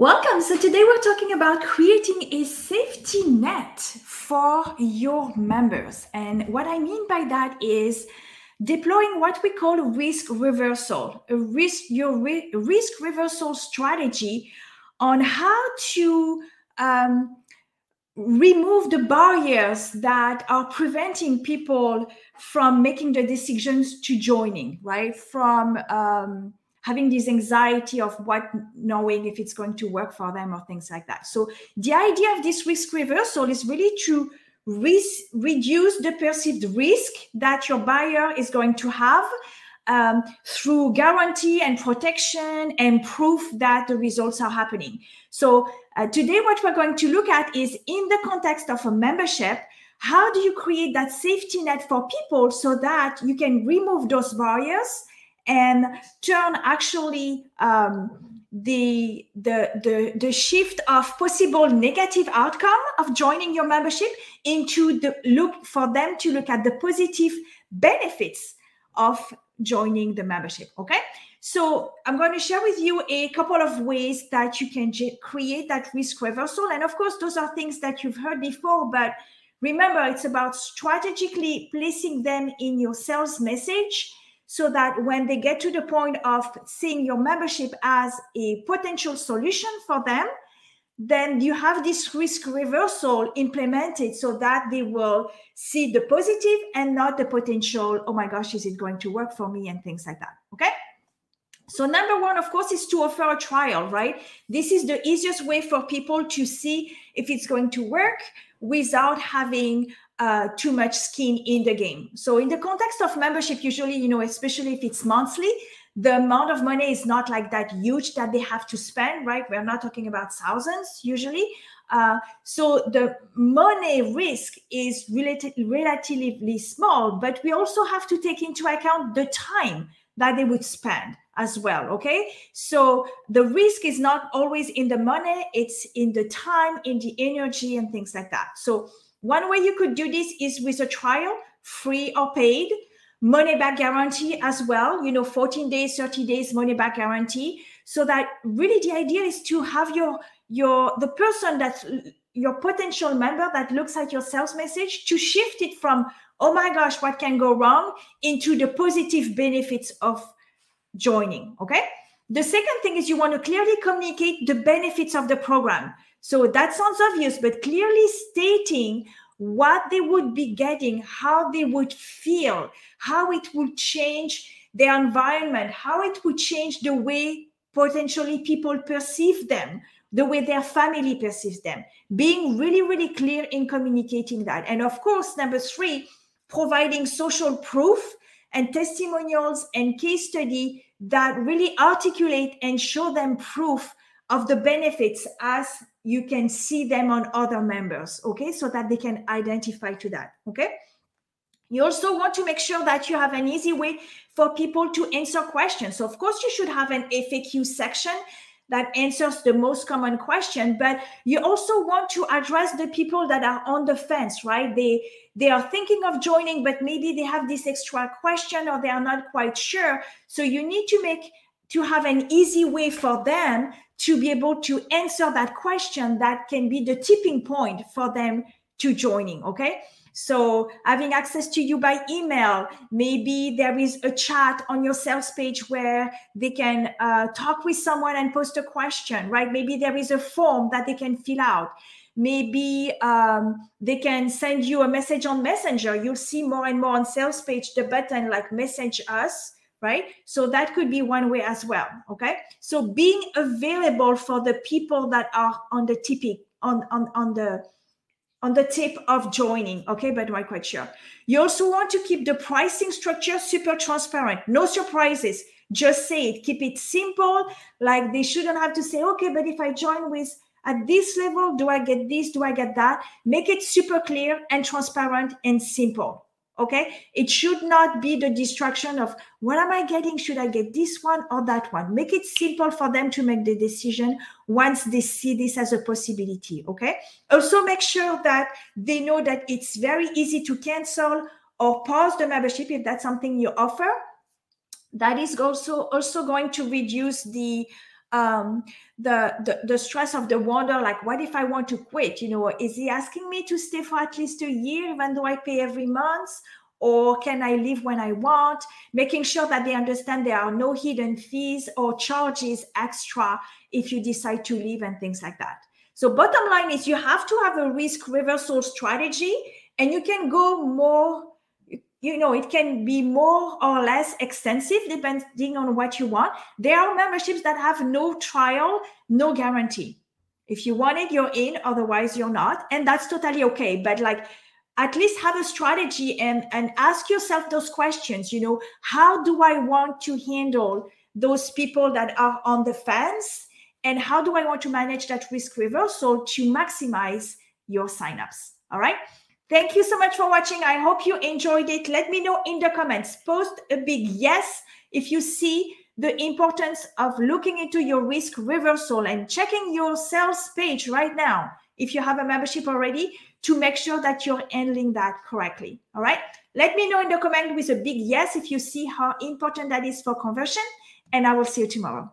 Welcome. So, today we're talking about creating a safety net for your members. And what I mean by that is deploying what we call risk reversal, a risk, your re- risk reversal strategy on how to um, remove the barriers that are preventing people from making the decisions to joining, right? From um, having this anxiety of what knowing if it's going to work for them or things like that. So the idea of this risk reversal is really to risk, reduce the perceived risk that your buyer is going to have um, through guarantee and protection and proof that the results are happening. So uh, today what we're going to look at is in the context of a membership how do you create that safety net for people so that you can remove those barriers and turn actually um, the, the, the, the shift of possible negative outcome of joining your membership into the look for them to look at the positive benefits of joining the membership. Okay. So I'm going to share with you a couple of ways that you can create that risk reversal. And of course, those are things that you've heard before, but remember, it's about strategically placing them in your sales message so that when they get to the point of seeing your membership as a potential solution for them, then you have this risk reversal implemented so that they will see the positive and not the potential, oh my gosh, is it going to work for me and things like that. Okay. So, number one, of course, is to offer a trial, right? This is the easiest way for people to see if it's going to work without having uh, too much skin in the game. So in the context of membership, usually, you know, especially if it's monthly, the amount of money is not like that huge that they have to spend, right? We're not talking about thousands usually. Uh, so the money risk is relatively, relatively small, but we also have to take into account the time that they would spend as well. Okay. So the risk is not always in the money, it's in the time, in the energy, and things like that. So one way you could do this is with a trial, free or paid, money back guarantee as well, you know, 14 days, 30 days money back guarantee. So that really the idea is to have your your the person that your potential member that looks at your sales message to shift it from oh my gosh what can go wrong? into the positive benefits of joining okay? The second thing is you want to clearly communicate the benefits of the program so that sounds obvious, but clearly stating what they would be getting, how they would feel, how it would change their environment, how it would change the way potentially people perceive them, the way their family perceives them. Being really, really clear in communicating that. And of course, number three, providing social proof and testimonials and case study that really articulate and show them proof of the benefits as you can see them on other members okay? So that they can identify to that okay? You also want to make sure that you have an easy way for people to answer questions. So of course you should have an faq section that answers the most common question but you also want to address the people that are on the fence right? They they are thinking of joining but maybe they have this extra question or they are not quite sure. So you need to make to have an easy way for them to be able to answer that question that can be the tipping point for them to joining okay? So having access to you by email maybe there is a chat on your sales page where they can uh, talk with someone and post a question right? Maybe there is a form that they can fill out. Maybe um, they can send you a message on messenger. You'll see more and more on sales page the button like message us right? So that could be one way as well. Okay. So being available for the people that are on the tipping on on on the on the tip of joining. Okay, but I'm quite sure. You also want to keep the pricing structure super transparent. No surprises. Just say it. Keep it simple. Like they shouldn't have to say, okay, but if I join with at this level, do I get this? Do I get that? Make it super clear and transparent and simple okay? It should not be the distraction of what am i getting? Should i get this one or that one? Make it simple for them to make the decision once they see this as a possibility okay? Also make sure that they know that it's very easy to cancel or pause the membership if that's something you offer. That is also also going to reduce the um, the, the the stress of the wonder, like, what if I want to quit? You know, is he asking me to stay for at least a year, even though I pay every month? Or can I leave when I want? Making sure that they understand there are no hidden fees or charges extra if you decide to leave and things like that. So, bottom line is you have to have a risk reversal strategy and you can go more you know it can be more or less extensive depending on what you want. There are memberships that have no trial no guarantee. If you want it you're in otherwise you're not and that's totally okay. But like at least have a strategy and and ask yourself those questions you know how do i want to handle those people that are on the fence? And how do i want to manage that risk reversal to maximize your signups? All right Thank you so much for watching. I hope you enjoyed it. Let me know in the comments. Post a big yes if you see the importance of looking into your risk reversal and checking your sales page right now if you have a membership already to make sure that you're handling that correctly. All right. Let me know in the comment with a big yes if you see how important that is for conversion. And I will see you tomorrow.